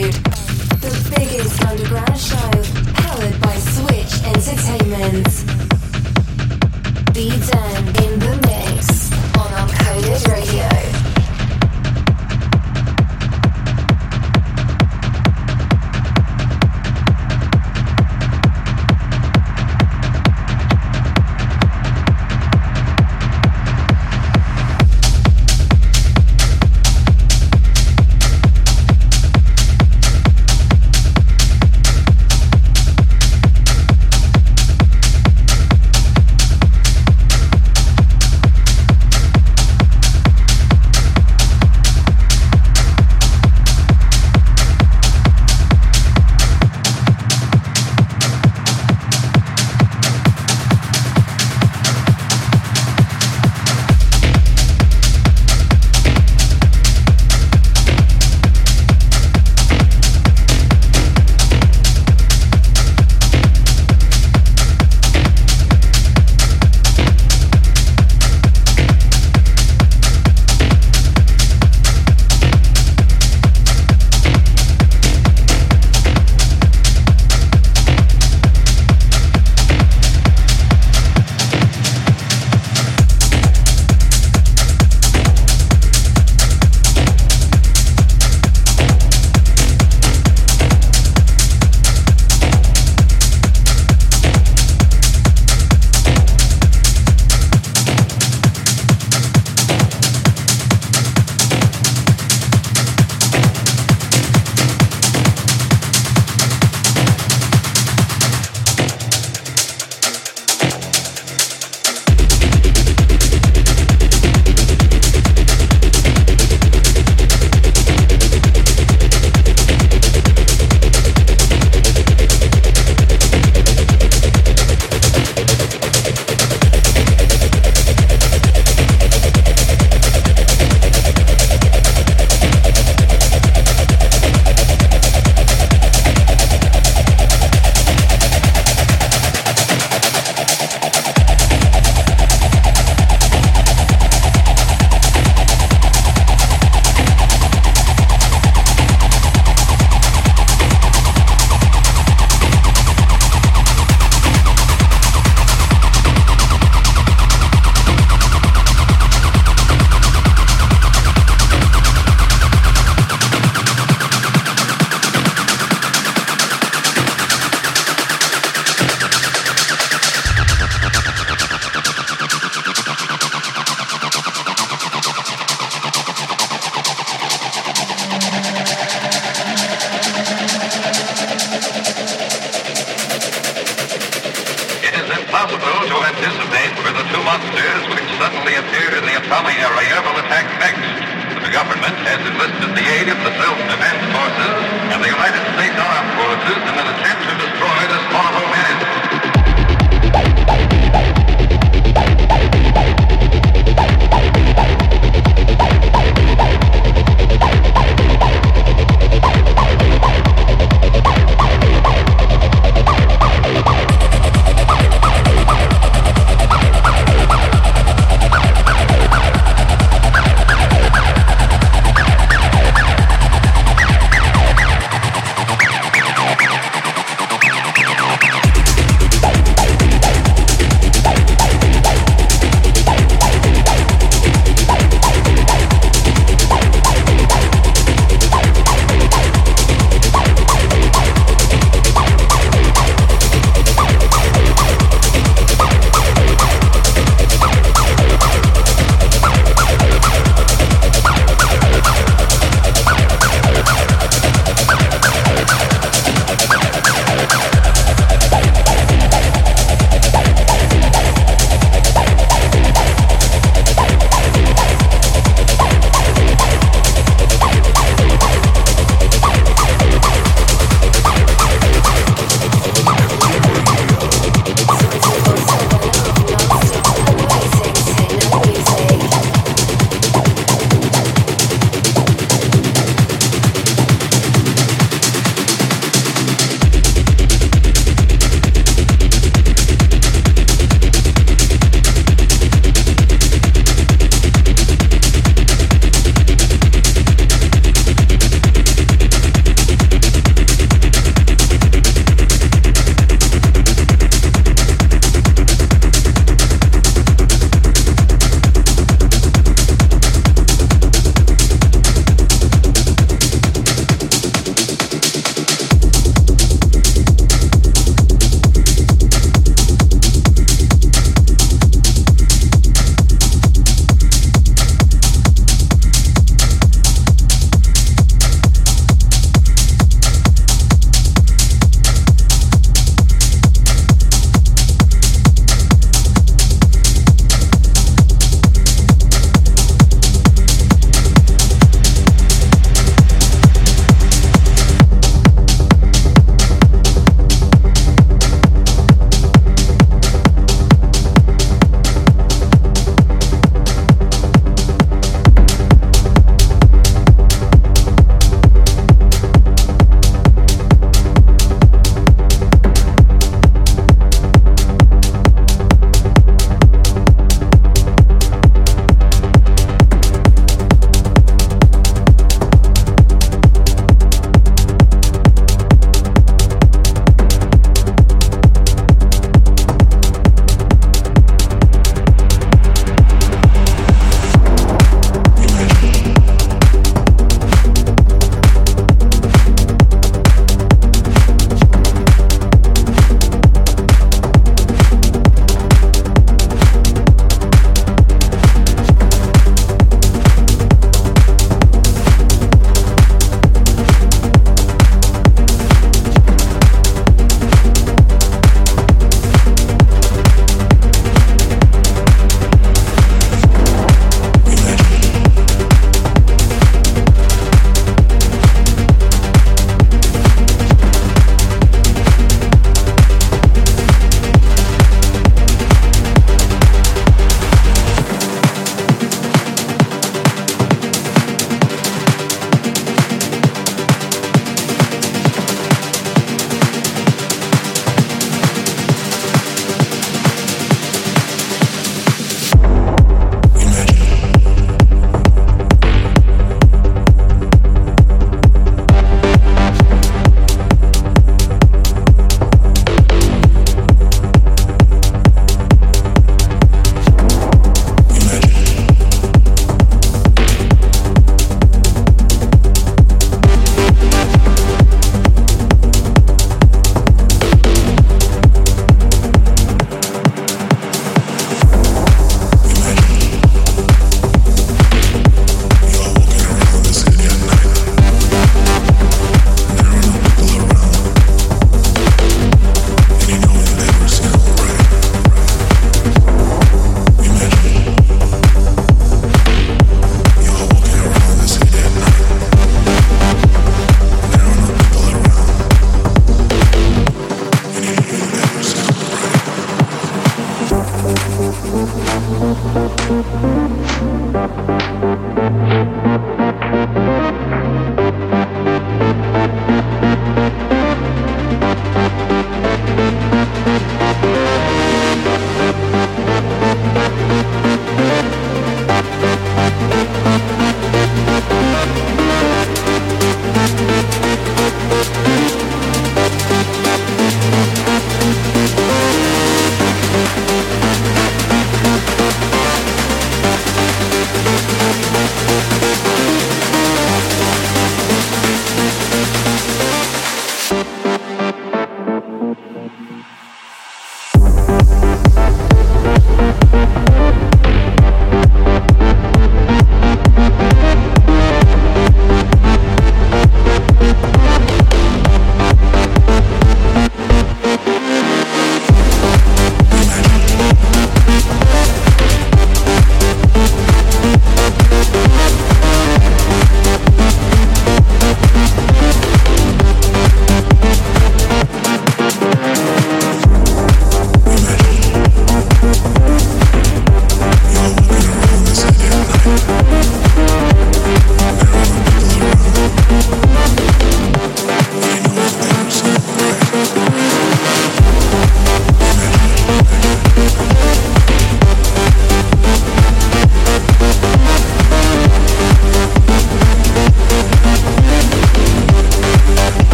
The biggest underground show powered by Switch Entertainment. Beats